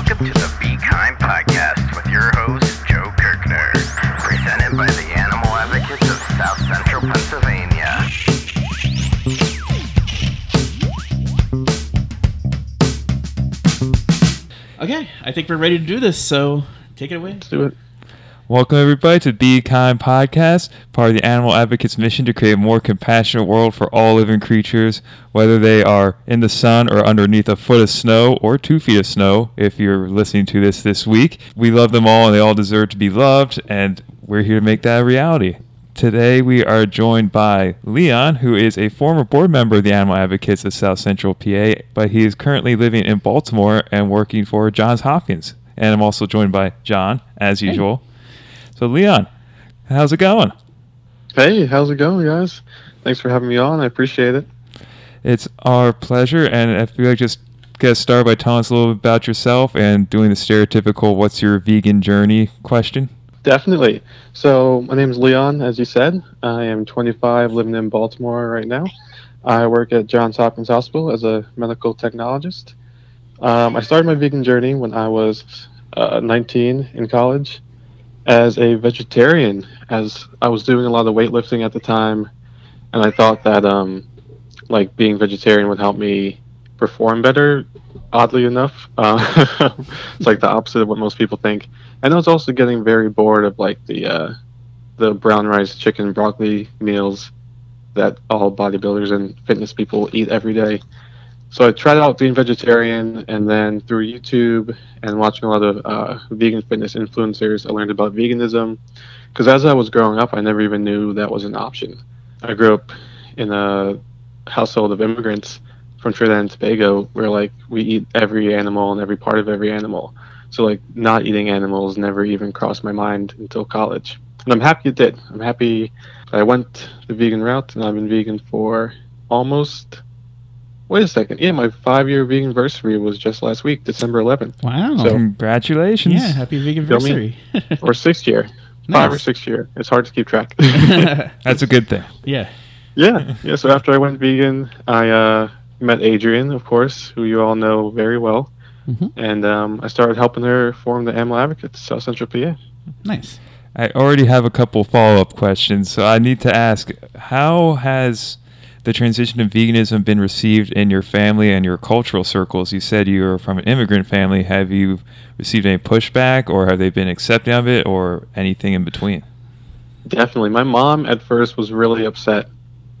Welcome to the Be Kind podcast with your host, Joe Kirkner, presented by the Animal Advocates of South Central Pennsylvania. Okay, I think we're ready to do this, so take it away. Let's do it. Welcome, everybody, to Be Kind Podcast, part of the Animal Advocates mission to create a more compassionate world for all living creatures, whether they are in the sun or underneath a foot of snow or two feet of snow, if you're listening to this this week. We love them all, and they all deserve to be loved, and we're here to make that a reality. Today, we are joined by Leon, who is a former board member of the Animal Advocates of South Central PA, but he is currently living in Baltimore and working for Johns Hopkins. And I'm also joined by John, as usual. So, Leon, how's it going? Hey, how's it going, guys? Thanks for having me on. I appreciate it. It's our pleasure, and if you like just get started by telling us a little bit about yourself and doing the stereotypical "What's your vegan journey?" question. Definitely. So, my name is Leon, as you said. I am 25, living in Baltimore right now. I work at Johns Hopkins Hospital as a medical technologist. Um, I started my vegan journey when I was uh, 19 in college as a vegetarian, as I was doing a lot of weightlifting at the time, and I thought that um, like being vegetarian would help me perform better. Oddly enough, uh, it's like the opposite of what most people think. And I was also getting very bored of like the uh, the brown rice, chicken, broccoli meals that all bodybuilders and fitness people eat every day. So I tried out being vegetarian, and then through YouTube and watching a lot of uh, vegan fitness influencers, I learned about veganism. Because as I was growing up, I never even knew that was an option. I grew up in a household of immigrants from Trinidad and Tobago, where like we eat every animal and every part of every animal. So like not eating animals never even crossed my mind until college, and I'm happy it did. I'm happy I went the vegan route, and I've been vegan for almost Wait a second. Yeah, my five-year vegan anniversary was just last week, December 11th, Wow. So- Congratulations! yeah, happy vegan Feel me? anniversary. or sixth year, five or Nice. sixth year. It's hard to keep track. That's a good thing. yeah. yeah, yeah. So after I went vegan, I uh, met Adrian, of course, who you all know very well, Mhm. and um, I started helping her form the Animal Advocates, South Central PA. Nice. I already have a couple follow-up questions, so I need to ask: How has the transition to veganism been received in your family and your cultural circles? You said you are from an immigrant family. Have you received any pushback, or have they been accepting of it, or anything in between? Definitely. My mom at first was really upset,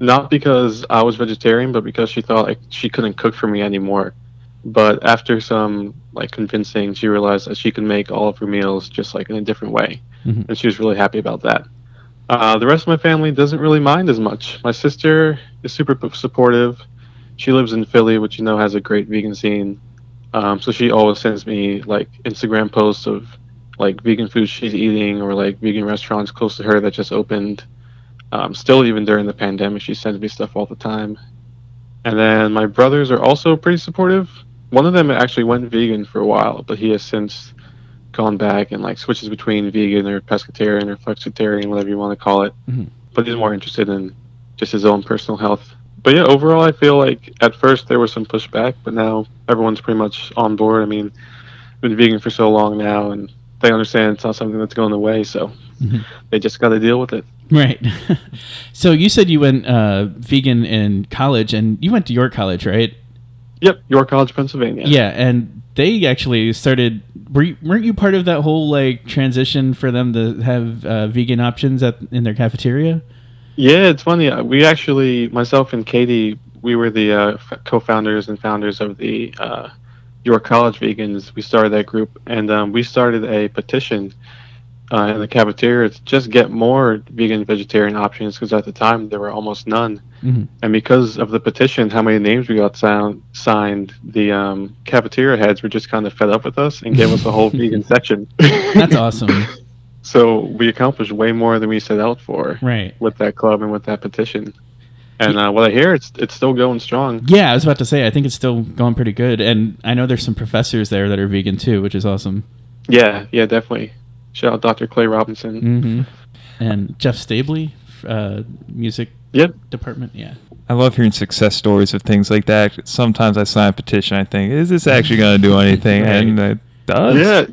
not because I was vegetarian, but because she thought like, she couldn't cook for me anymore. But after some like convincing, she realized that she could make all of her meals just like in a different way, Mhm. and she was really happy about that. Uh, the rest of my family doesn't really mind as much. My sister is super supportive. She lives in Philly, which you know has a great vegan scene. Um, so she always sends me like Instagram posts of like vegan food she's eating or like vegan restaurants close to her that just opened. Um, still, even during the pandemic, she sends me stuff all the time. And then my brothers are also pretty supportive. One of them actually went vegan for a while, but he has since gone back and like switches between vegan or pescatarian or flexitarian, whatever you want to call it. Mhm. But he's more interested in just his own personal health. But yeah, overall, I feel like at first there was some pushback, but now everyone's pretty much on board. I mean, I've been vegan for so long now, and they understand it's not something that's going away, so Mhm. they just got to deal with it. Right. so you said you went uh, vegan in college, and you went to York College, right? Yep, York College, Pennsylvania. Yeah, and they actually started. Were you, weren't you part of that whole like transition for them to have uh, vegan options at in their cafeteria? Yeah, it's funny. uh, We actually, myself and Katie, we were the uh, f- co-founders and founders of the uh, York College Vegans. We started that group, and um, we started a petition uh, in the cafeteria to just get more vegan vegetarian options because at the time there were almost none. Mhm. And because of the petition, how many names we got sound, signed, the um, cafeteria heads were just kind of fed up with us and gave us a whole vegan section. That's awesome. So we accomplished way more than we set out for Right. with that club and with that petition. And uh, what I hear, it's it's still going strong. Yeah, I was about to say. I think it's still going pretty good, and I know there's some professors there that are vegan too, which is awesome. Yeah, yeah, definitely. Shout out Dr. Clay Robinson. Mm-hmm. And Jeff Stabley, uh, music Yep. department. Yeah. I love hearing success stories of things like that. Sometimes I sign a petition, I think, is this actually going to do anything? Right. And uh, does. Yeah,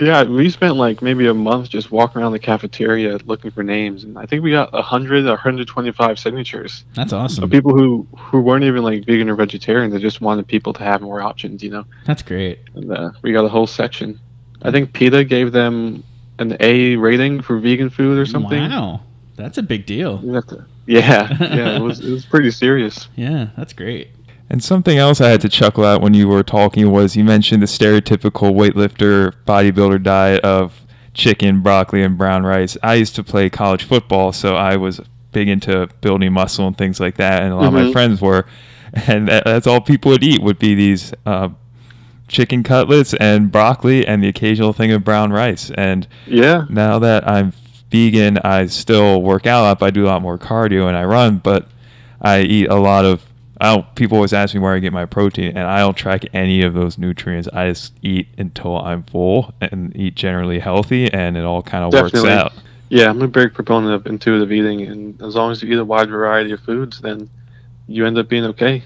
yeah. We spent like maybe a month just walking around the cafeteria looking for names, and I think we got 100 or 125 signatures That's awesome. of people who who weren't even like vegan or vegetarian. They just wanted people to have more options, you know. That's great. And, uh, we got a whole section. I think PETA gave them an A rating for vegan food or something. Wow, that's a big deal. You have to- Yeah, yeah. It was it was pretty serious. Yeah, that's great. And something else I had to chuckle at when you were talking was you mentioned the stereotypical weightlifter bodybuilder diet of chicken, broccoli, and brown rice. I used to play college football, so I was big into building muscle and things like that, and a lot of my Mhm. friends were. And that, that's all people would eat would be these uh, chicken cutlets and broccoli and the occasional thing of brown rice. And Yeah. now that I'm vegan, I still work out. I do a lot more cardio and I run, but I eat a lot of. I don't, people always ask me where I get my protein, and I don't track any of those nutrients. I just eat until I'm full and eat generally healthy, and it all kind of works out. Yeah, I'm a big proponent of intuitive eating, and as long as you eat a wide variety of foods, then you end up being okay.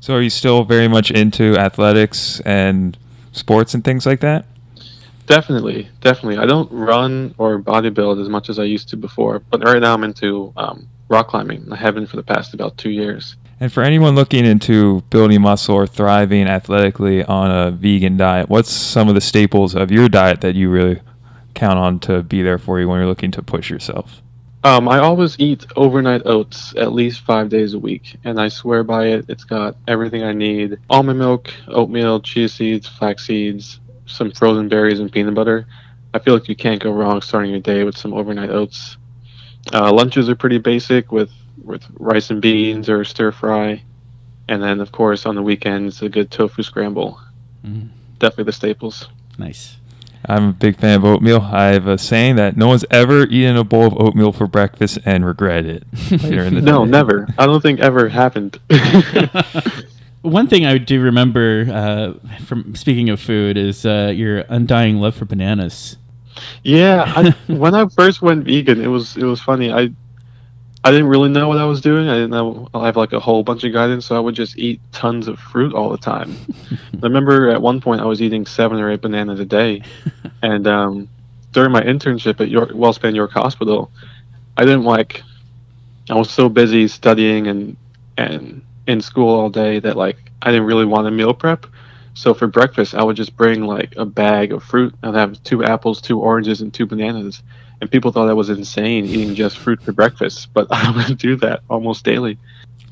So, are you still very much into athletics and sports and things like that? Definitely, definitely. I don't run or bodybuild as much as I used to before, but right now I'm into um, rock climbing. I have been for the past about two years. And for anyone looking into building muscle or thriving athletically on a vegan diet, what's some of the staples of your diet that you really count on to be there for you when you're looking to push yourself? Um, I always eat overnight oats at least five days a week, and I swear by it. It's got everything I need: almond milk, oatmeal, chia seeds, flax seeds, some frozen berries, and peanut butter. I feel like you can't go wrong starting your day with some overnight oats. Uh, lunches are pretty basic with with rice and beans or stir fry, and then of course on the weekends a good tofu scramble. Mhm. Definitely the staples. Nice. I'm a big fan of oatmeal. I have a saying that no one's ever eaten a bowl of oatmeal for breakfast and regret it later in the No, day. never. I don't think ever happened. One thing I do remember uh, from speaking of food is uh, your undying love for bananas. Yeah, I, when I first went vegan, it was it was funny. I I didn't really know what I was doing. I didn't know I have like a whole bunch of guidance, so I would just eat tons of fruit all the time. I remember at one point I was eating seven or eight bananas a day, and um, during my internship at York WellSpan York Hospital, I didn't like. I was so busy studying and and in school all day that like I didn't really want to meal prep. So for breakfast, I would just bring like a bag of fruit. I'd have two apples, two oranges, and two bananas. And people thought I was insane eating just fruit for breakfast, but I would do that almost daily.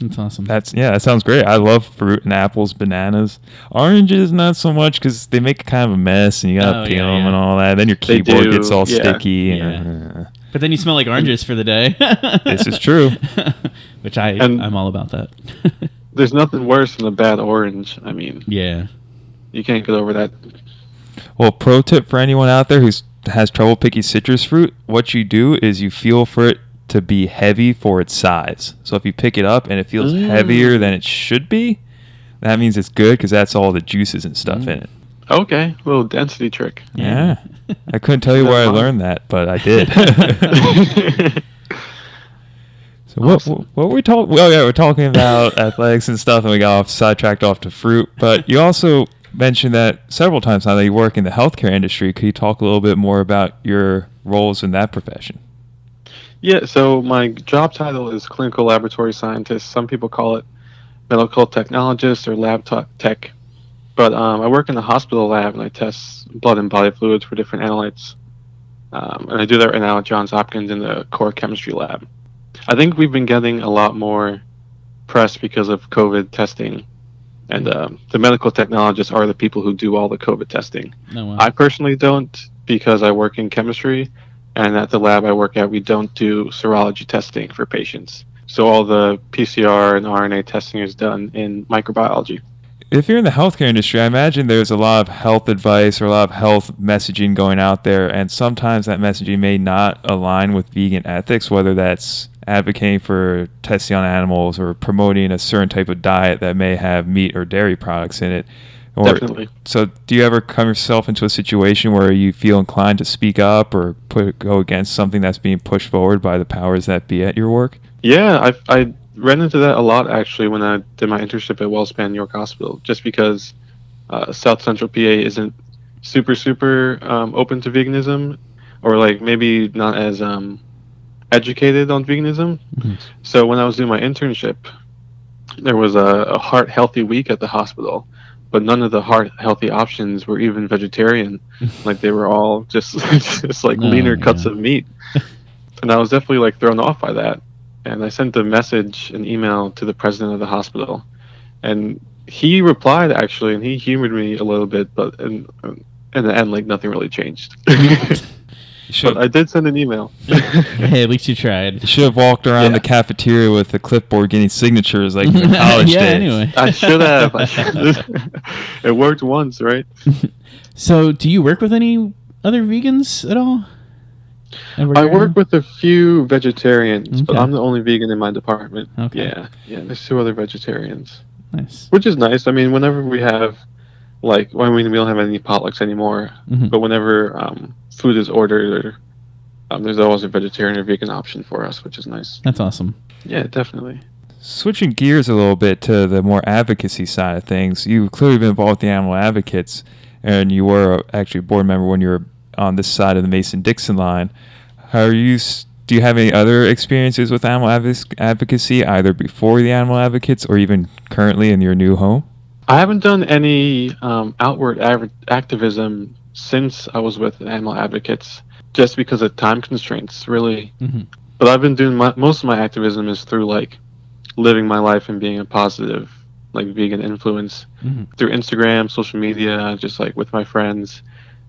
That's awesome. That's yeah, that sounds great. I love fruit and apples, bananas, oranges not so much because they make kind of a mess and you gotta Oh, peel yeah, them yeah. and all that. Then your keyboard gets all yeah. sticky. Yeah. And, uh, but then you smell like oranges for the day. This is true. Which I And- I'm all about that. There's nothing worse than a bad orange. I mean, yeah. you can't get over that. Well, pro tip for anyone out there who's has trouble picking citrus fruit, what you do is you feel for it to be heavy for its size. So if you pick it up and it feels Mm. heavier than it should be, that means it's good because that's all the juices and stuff Mm. in it. Okay, little density trick. Yeah. I couldn't tell you where I learned that, but I did. so what, what were we talking? Well, yeah, we're talking about athletics and stuff, and we got off sidetracked off to fruit. But you also mentioned that several times now that you work in the healthcare industry. Could you talk a little bit more about your roles in that profession? Yeah, so my job title is clinical laboratory scientist. Some people call it medical technologist or lab tech. But um, I work in the hospital lab and I test blood and body fluids for different analytes. Um, and I do that right now at Johns Hopkins in the core chemistry lab. I think we've been getting a lot more press because of COVID testing. And um, the medical technologists are the people who do all the COVID testing. No, wow. I personally don't because I work in chemistry, and at the lab I work at, we don't do serology testing for patients. So all the PCR and RNA testing is done in microbiology. If you're in the healthcare industry, I imagine there's a lot of health advice or a lot of health messaging going out there, and sometimes that messaging may not align with vegan ethics, whether that's advocating for testing on animals or promoting a certain type of diet that may have meat or dairy products in it. Or, Definitely. So, do you ever come yourself into a situation where you feel inclined to speak up or put go against something that's being pushed forward by the powers that be at your work? Yeah, I, I ran into that a lot actually when I did my internship at WellSpan York Hospital, just because uh, South Central PA isn't super super um, open to veganism, or like maybe not as um, educated on veganism. Mhm. So when I was doing my internship, there was a, a heart healthy week at the hospital, but none of the heart healthy options were even vegetarian. like they were all just just like Oh, leaner cuts of meat, and I was definitely like thrown off by that. And I sent a message, an email to the president of the hospital, and he replied actually, and he humored me a little bit, but in, in the end, like nothing really changed. Should, but I did send an email. hey, at least you tried. you should have walked around Yeah. the cafeteria with a clipboard getting signatures like in the college yeah. days. Anyway. I should have. I should- it worked once, right? So, do you work with any other vegans at all? Ever- I work with a few vegetarians, but I'm the only vegan in my department. Okay. Yeah, yeah. There's two other vegetarians, Nice. which is nice. I mean, whenever we have, like, well, I mean, we don't have any potlucks anymore, Mhm. but whenever um, food is ordered, or, um, there's always a vegetarian or vegan option for us, which is nice. That's awesome. Yeah, definitely. Switching gears a little bit to the more advocacy side of things, you've clearly been involved with the Animal Advocates, and you were actually a board member when you were on this side of the Mason Dixon line. How are you? Do you have any other experiences with animal advoc- advocacy, either before the Animal Advocates or even currently in your new home? I haven't done any um, outward av- activism since I was with Animal Advocates, just because of time constraints, really. hmm But I've been doing my, most of my activism is through like living my life and being a positive, like vegan influence hmm through Instagram, social media, just like with my friends.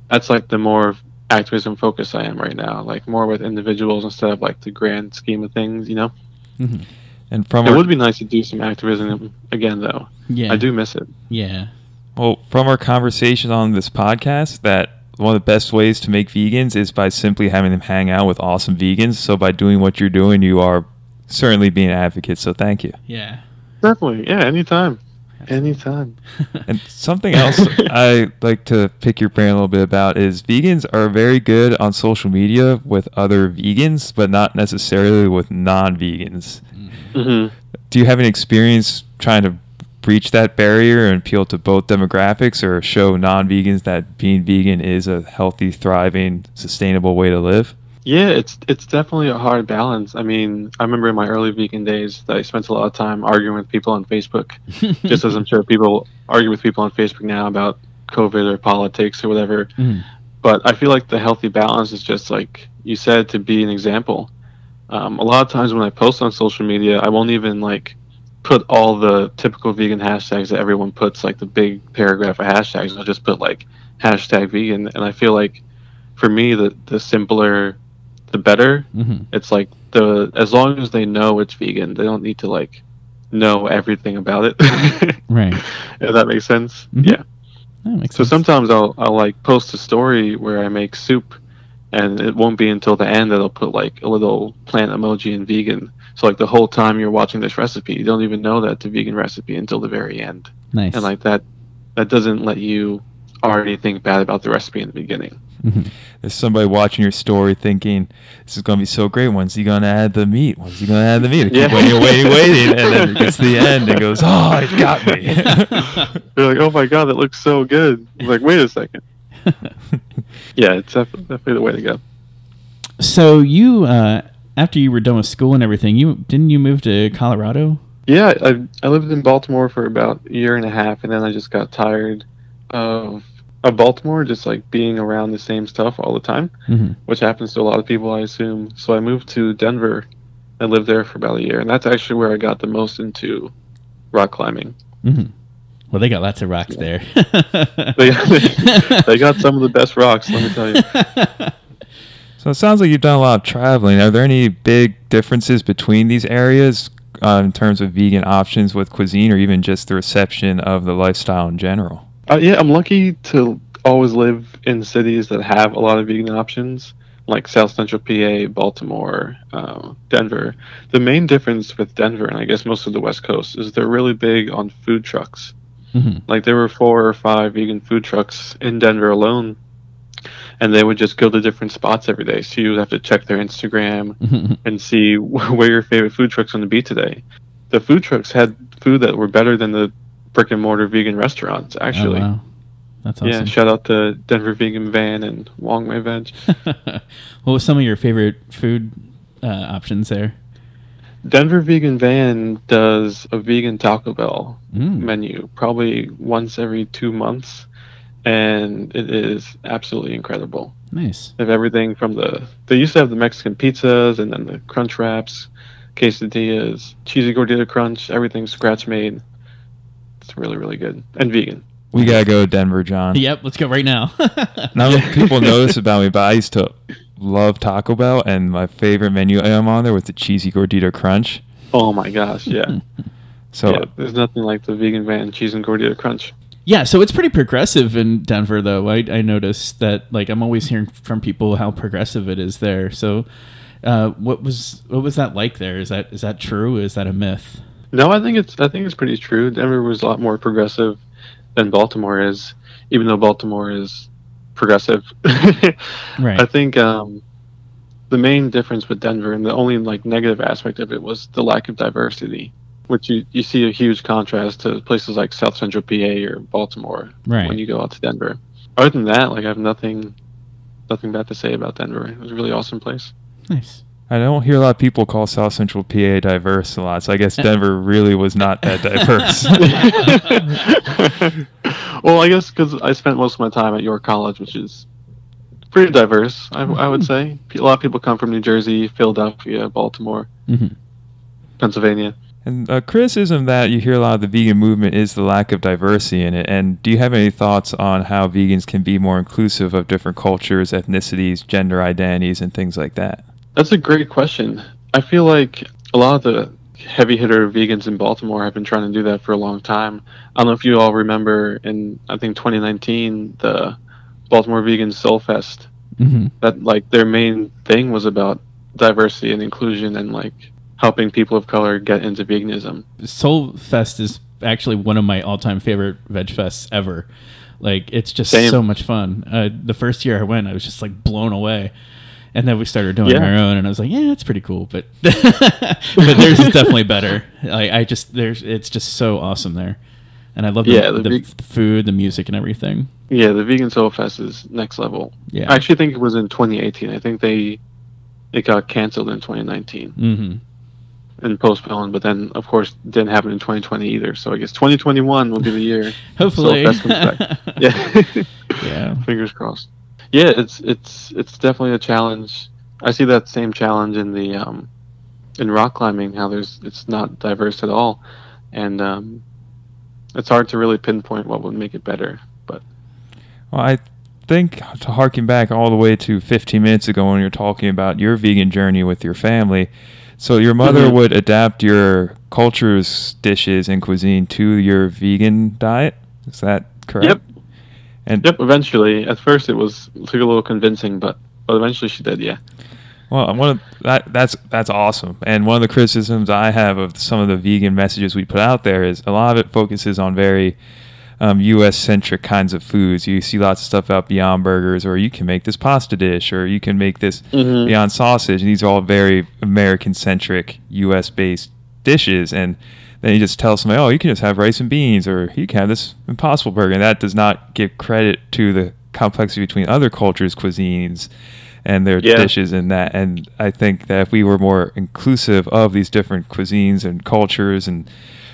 That's like the more activism focus I am right now, like more with individuals instead of like the grand scheme of things, you know? hmm And from It our, would be nice to do some activism again, though. Yeah. I do miss it. Yeah. well, from our conversation on this podcast, that one of the best ways to make vegans is by simply having them hang out with awesome vegans. So by doing what you're doing, you are certainly being an advocate. So thank you. Yeah. Definitely. Yeah, anytime. Anytime. And something else I like to pick your brain a little bit about is vegans are very good on social media with other vegans, but not necessarily with non-vegans. hmm Do you have any experience trying to breach that barrier and appeal to both demographics or show non-vegans that being vegan is a healthy, thriving, sustainable way to live? Yeah, it's it's definitely a hard balance. I mean, I remember in my early vegan days that I spent a lot of time arguing with people on Facebook, just as I'm sure people argue with people on Facebook now about COVID or politics or whatever. Mhm. But I feel like the healthy balance is just like you said to be an example. Um, a lot of times when I post on social media, I won't even like put all the typical vegan hashtags that everyone puts, like the big paragraph of hashtags. I'll just put like hashtag vegan, and I feel like for me, the the simpler, the better. Mhm. It's like the as long as they know it's vegan, they don't need to like know everything about it. Right. if that makes sense. Mhm. Yeah. That makes So sense. sometimes I'll I'll like post a story where I make soup, and it won't be until the end that I'll put like a little plant emoji in vegan. So like the whole time you're watching this recipe, you don't even know that it's a vegan recipe until the very end, nice. and like that that doesn't let you already think bad about the recipe in the beginning. Mhm. There's somebody watching your story thinking, this is going to be so great. When's he going to add the meat? When's he going to add the meat? I keep Yeah. waiting, waiting, waiting. And then it gets to the end and goes, oh, it got me. They're like, oh my god, that looks so good. I'm like, wait a second. Yeah, it's def- definitely the way to go. so you, uh, after you were done with school and everything, you didn't you move to Colorado? Yeah, I I lived in Baltimore for about a year and a half, and then I just got tired of of Baltimore, just like being around the same stuff all the time, hmm which happens to a lot of people, I assume. So I moved to Denver and lived there for about a year, and that's actually where I got the most into rock climbing. hmm Well, they got lots of rocks there. They, they got some of the best rocks, let me tell you. So it sounds like you've done a lot of traveling. Are there any big differences between these areas uh, in terms of vegan options with cuisine or even just the reception of the lifestyle in general? Uh, yeah, I'm lucky to always live in cities that have a lot of vegan options, like South Central PA, Baltimore, uh, Denver. The main difference with Denver, and I guess most of the West Coast, is they're really big on food trucks. hmm Like there were four or five vegan food trucks in Denver alone, and they would just go to different spots every day. So you would have to check their Instagram hmm and see where your favorite food truck's going to be today. The food trucks had food that were better than the brick and mortar vegan restaurants. Actually, Oh, wow. That's Yeah, shout out to Denver Vegan Van and Wong Way Veg. what was some of your favorite food uh, options there? Denver Vegan Van does a vegan Taco Bell Mm. menu probably once every two months, and it is absolutely incredible. Nice. They have everything from the. They used to have the Mexican pizzas and then the crunch wraps, quesadillas, cheesy gordita crunch, everything scratch made. It's really, really good and vegan. We gotta go to Denver, John. Yep, let's go right now. Not many people know this about me, but I used to love Taco Bell, and my favorite menu item on there was the cheesy gordita crunch. Oh my gosh, yeah. So yeah there's nothing like the vegan van cheese and gordita crunch. Yeah, so it's pretty progressive in Denver, though. I, I noticed that, like, I'm always hearing from people how progressive it is there. So, uh, what was what was that like there? Is that is that true? Is that a myth? No, I think it's I think it's pretty true. Denver was a lot more progressive than Baltimore is, even though Baltimore is progressive. Right. I think um, the main difference with Denver and the only like negative aspect of it was the lack of diversity, which you, you see a huge contrast to places like South Central PA or Baltimore Right. when you go out to Denver. Other than that, like I have nothing nothing bad to say about Denver. It was a really awesome place. Nice. I don't hear a lot of people call South Central PA diverse a lot. So I guess Denver really was not that diverse. well, I guess because I spent most of my time at York College, which is pretty diverse, I, I would say. A lot of people come from New Jersey, Philadelphia, Baltimore, hmm Pennsylvania. And a criticism that you hear a lot of the vegan movement is the lack of diversity in it. And do you have any thoughts on how vegans can be more inclusive of different cultures, ethnicities, gender identities, and things like that? That's a great question. I feel like a lot of the heavy hitter vegans in Baltimore have been trying to do that for a long time. I don't know if you all remember in I think 2019 the Baltimore Vegan Soul Fest. hmm That like their main thing was about diversity and inclusion and like helping people of color get into veganism. Soul Fest is actually one of my all-time favorite veg fests ever. Like it's just Same. so much fun. Uh, the first year I went, I was just like blown away. And then we started doing Yeah. our own, and I was like, "Yeah, it's pretty cool," but but theirs is definitely better. Like I just there's it's just so awesome there, and I love the, Yeah, the the, the food, the music, and everything. Yeah, the Vegan Soul Fest is next level. Yeah. I actually think it was in 2018. I think they it got canceled in 2019 hmm and postponed, but then of course didn't happen in 2020 either. So I guess 2021 will be the year. Hopefully, Soul Fest comes back. Yeah. yeah. Fingers crossed. Yeah, it's it's it's definitely a challenge. I see that same challenge in the um, in rock climbing. How there's it's not diverse at all, and um, it's hard to really pinpoint what would make it better. But Well, I think to harken back all the way to 15 minutes ago when you were talking about your vegan journey with your family. So your mother Mhm. would adapt your culture's dishes and cuisine to your vegan diet. Is that correct? Yep. And yep, eventually. At first, it was it took a little convincing, but but eventually she did. Yeah. Well, one of that that's that's awesome. And one of the criticisms I have of some of the vegan messages we put out there is a lot of it focuses on very um, U.S. centric kinds of foods. You see lots of stuff about Beyond Burgers, or you can make this pasta dish, or you can make this Mhm. Beyond Sausage. And these are all very American centric, U.S. based dishes. And then you just tell somebody, oh, you can just have rice and beans, or you can have this Impossible Burger. And that does not give credit to the complexity between other cultures' cuisines and their Yeah. dishes and that. And I think that if we were more inclusive of these different cuisines and cultures and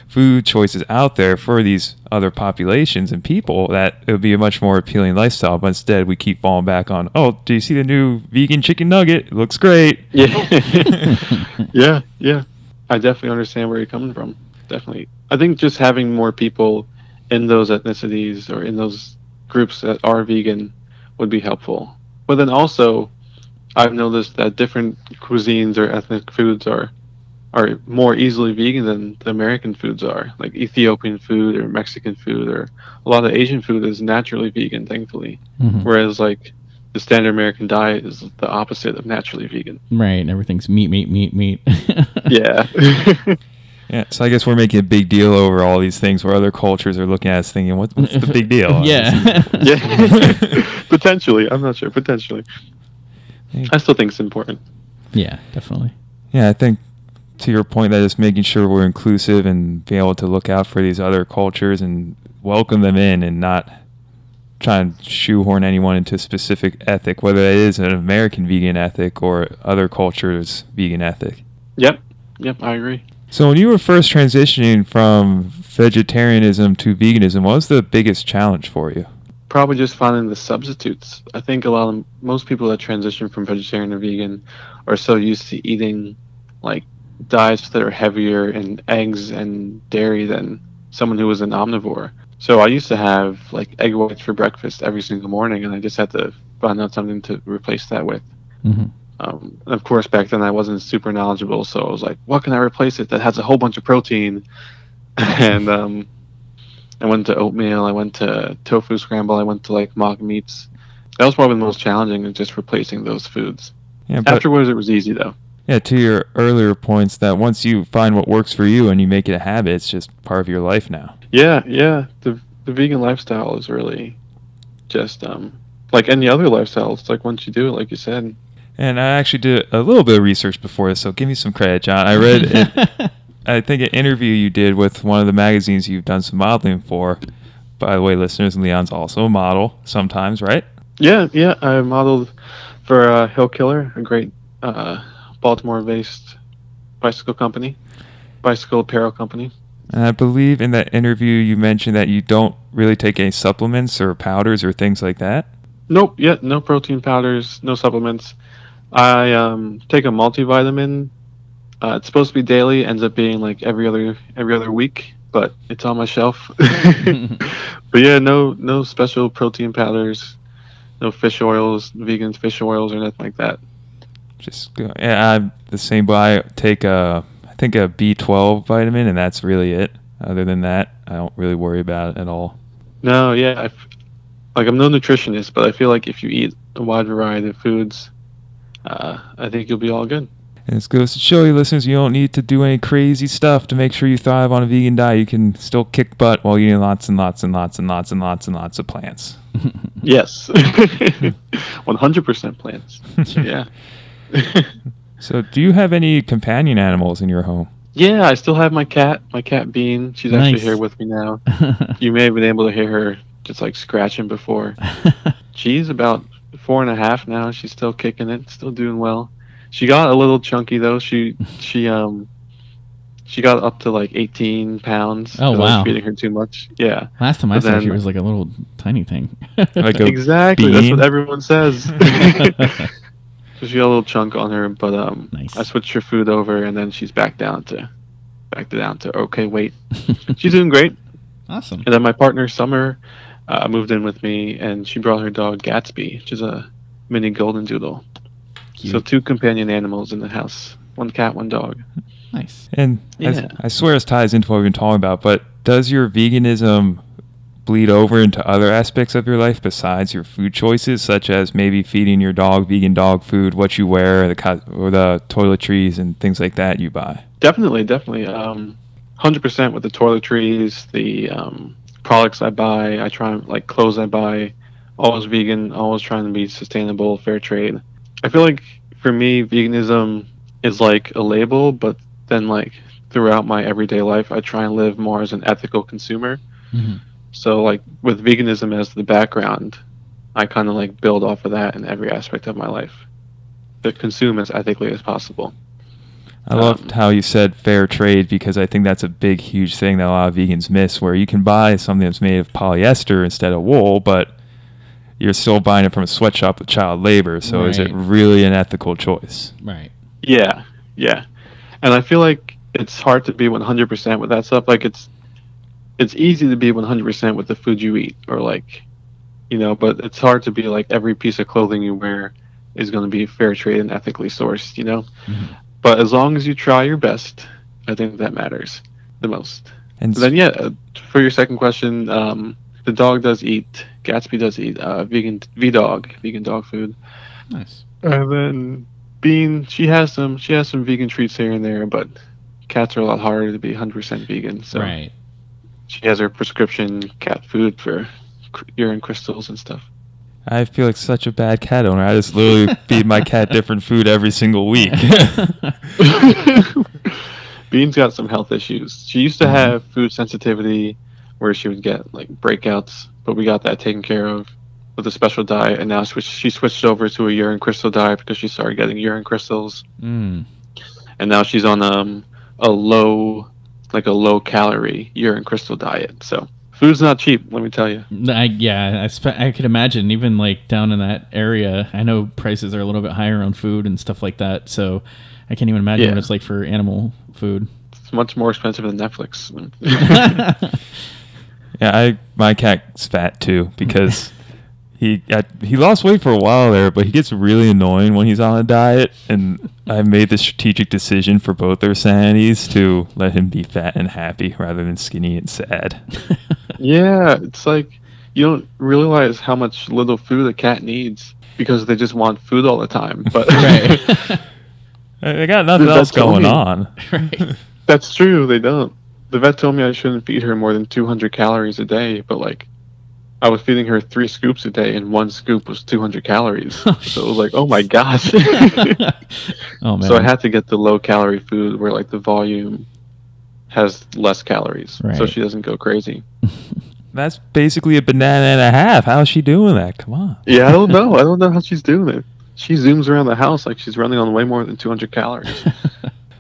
food choices out there for these other populations and people, that it would be a much more appealing lifestyle. But instead, we keep falling back on, oh, do you see the new vegan chicken nugget? It looks great. Yeah. yeah, yeah. I definitely understand where you're coming from. Definitely. I think just having more people in those ethnicities or in those groups that are vegan would be helpful. But then also, I've noticed that different cuisines or ethnic foods are are more easily vegan than the American foods are. Like Ethiopian food or Mexican food or a lot of Asian food is naturally vegan, thankfully. Mhm. Whereas like the standard American diet is the opposite of naturally vegan. Right. And everything's meat, meat, meat, meat. Yeah. Yeah, so I guess we're making a big deal over all these things where other cultures are looking at us thinking, what, what's the big deal? yeah. yeah. potentially. I'm not sure. Potentially. Yeah. I still think it's important. yeah, definitely. Yeah, I think to your point that just making sure we're inclusive and being able to look out for these other cultures and welcome them in and not try and shoehorn anyone into a specific ethic, whether it is an American vegan ethic or other cultures' vegan ethic. Yep. Yep. I agree. So when you were first transitioning from vegetarianism to veganism, what was the biggest challenge for you? Probably just finding the substitutes. I think a lot of most people that transition from vegetarian to vegan are so used to eating like diets that are heavier in eggs and dairy than someone who was an omnivore. So I used to have like egg whites for breakfast every single morning, and I just had to find out something to replace that with. hmm Um, and of course, back then I wasn't super knowledgeable, so I was like, "What can I replace it that has a whole bunch of protein?" and um, I went to oatmeal, I went to tofu scramble, I went to like mock meats. That was probably the most challenging, is just replacing those foods. Yeah, but Afterwards, it was easy though. yeah, to your earlier points, that once you find what works for you and you make it a habit, it's just part of your life now. Yeah, yeah. The the vegan lifestyle is really just um like any other lifestyle. It's like once you do it, like you said. And I actually did a little bit of research before this, so give me some credit, John. I read, it, I think, an interview you did with one of the magazines you've done some modeling for. By the way, listeners, Leon's also a model sometimes, right? Yeah, yeah. I modeled for uh, Hill Killer, a great uh, Baltimore-based bicycle company, bicycle apparel company. And I believe in that interview you mentioned that you don't really take any supplements or powders or things like that. Nope. Yeah. No protein powders. No supplements. I um, take a multivitamin. Uh, it's supposed to be daily. Ends up being like every other every other week, but it's on my shelf. but yeah, no no special protein powders, no fish oils, vegan fish oils or nothing like that. Just go, yeah, I'm the same. But I take a, I think a B12 vitamin, and that's really it. Other than that, I don't really worry about it at all. No, yeah, I f like I'm no nutritionist, but I feel like if you eat a wide variety of foods, uh, I think you'll be all good. And this goes to show you, listeners, you don't need to do any crazy stuff to make sure you thrive on a vegan diet. You can still kick butt while eating lots and lots and lots and lots and lots and lots of plants. Yes, 100% plants. Yeah. So, do you have any companion animals in your home? yeah, I still have my cat, my cat Bean. She's actually here with me now. You may have been able to hear her just like scratching before. She's about four and a half now. She's still kicking it, still doing well. She got a little chunky though. She she um she got up to like 18 pounds. Oh, 'cause I wow. was feeding her too much. Yeah, Last time I But saw she then- was like a little tiny thing. Like exactly. That's what everyone says. so she got a little chunk on her, but um, Nice. I switched her food over, and then she's back down to back to down to okay weight. She's doing great. awesome. And then my partner Summer uh, moved in with me, and she brought her dog Gatsby, which is a mini golden doodle. So two companion animals in the house: one cat, one dog. nice. And I- Yeah. I, swear this ties into what we've been talking about, but does your veganism bleed over into other aspects of your life besides your food choices, such as maybe feeding your dog vegan dog food, what you wear, the co- or the toiletries and things like that you buy? Definitely, definitely. Um, hundred percent with the toiletries, the um, products I buy. I try and like clothes I buy, always vegan, always trying to be sustainable, fair trade. I feel like for me, veganism is like a label, but then like throughout my everyday life, I try and live more as an ethical consumer. Mhm. So like with veganism as the background, I kind of like build off of that in every aspect of my life. To consume as ethically as possible. I loved Um, how you said fair trade because I think that's a big, huge thing that a lot of vegans miss, where you can buy something that's made of polyester instead of wool, but you're still buying it from a sweatshop with child labor. So is it really an ethical choice? Right. Yeah, yeah, and I feel like it's hard to be 100% with that stuff. Like it's it's easy to be 100% with the food you eat, or like, you know, but it's hard to be like every piece of clothing you wear is going to be fair trade and ethically sourced, you know. Mhm. But as long as you try your best, I think that matters the most. And then yeah, uh, for your second question, um, the dog does eat. Gatsby does eat uh, vegan V dog, vegan dog food. Nice. And then Bean, she has some she has some vegan treats here and there, but cats are a lot harder to be 100% vegan. So Right. she has her prescription cat food for urine crystals and stuff. I feel like such a bad cat owner. I just literally feed my cat different food every single week. Bean's got some health issues. She used to have food sensitivity where she would get like breakouts but we got that taken care of with a special diet, and now she switched over to a urine crystal diet because she started getting urine crystals, Mm. and now she's on um a low, like a low calorie urine crystal diet. So food's not cheap, let me tell you. I, yeah, I, spe- I could imagine even like down in that area. I know prices are a little bit higher on food and stuff like that. So I can't even imagine Yeah. what it's like for animal food. It's much more expensive than Netflix. Yeah, I my cat's fat too because he I, he lost weight for a while there, but he gets really annoying when he's on a diet. And I made the strategic decision for both their sanities to let him be fat and happy rather than skinny and sad. Yeah, it's like you don't realize how much little food a cat needs because they just want food all the time. But Right. I got nothing Dude, else going funny. on. right. that's true. They don't. The vet told me I shouldn't feed her more than 200 calories a day, but like I was feeding her three scoops a day, and one scoop was 200 calories. Oh, so it was like, oh my gosh. oh man. so I had to get the low calorie food where like the volume has less calories, so she doesn't go crazy. That's basically a banana and a half. How's she doing that? Come on. Yeah, I don't know. I don't know how she's doing it. She zooms around the house like she's running on way more than 200 calories.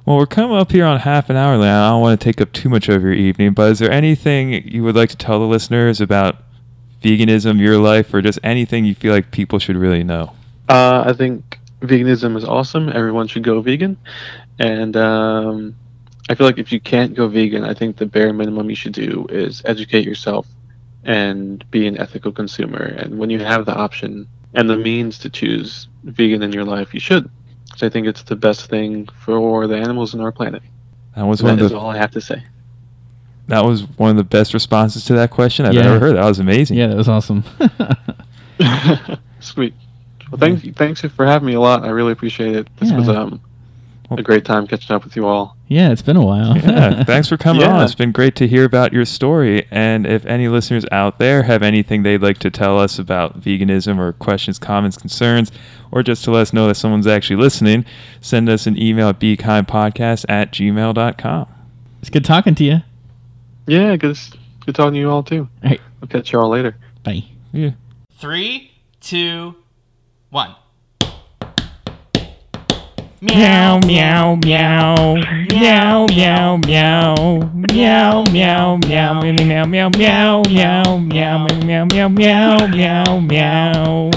Well, we're coming up here on half an hour now. I don't want to take up too much of your evening, but is there anything you would like to tell the listeners about veganism, your life, or just anything you feel like people should really know? Uh, I think veganism is awesome. Everyone should go vegan. And um, I feel like if you can't go vegan, I think the bare minimum you should do is educate yourself and be an ethical consumer. And when you have the option and the means to choose vegan in your life, you should. Because I think it's the best thing for the animals on our planet. That was That one of is the all I have to say. That was one of the best responses to that question I've Yeah. ever heard. That was amazing. yeah, that was awesome. Sweet. Well, thanks, thanks for having me a lot. I really appreciate it. This was um, a great time catching up with you all. yeah, it's been a while. yeah, thanks for coming on. It's been great to hear about your story. And if any listeners out there have anything they'd like to tell us about veganism or questions, comments, concerns, or just to let us know that someone's actually listening, send us an email at bekindpodcast at gmail.com. It's good talking to you. Yeah, good, good talking to you all too. All right. I'll catch you all later. Bye. Yeah. Three, two, one. Meow, meow, meow. Meow, meow, meow. Meow, meow, meow. Meow, meow, meow, meow. Meow, meow, meow, meow, meow, meow, meow.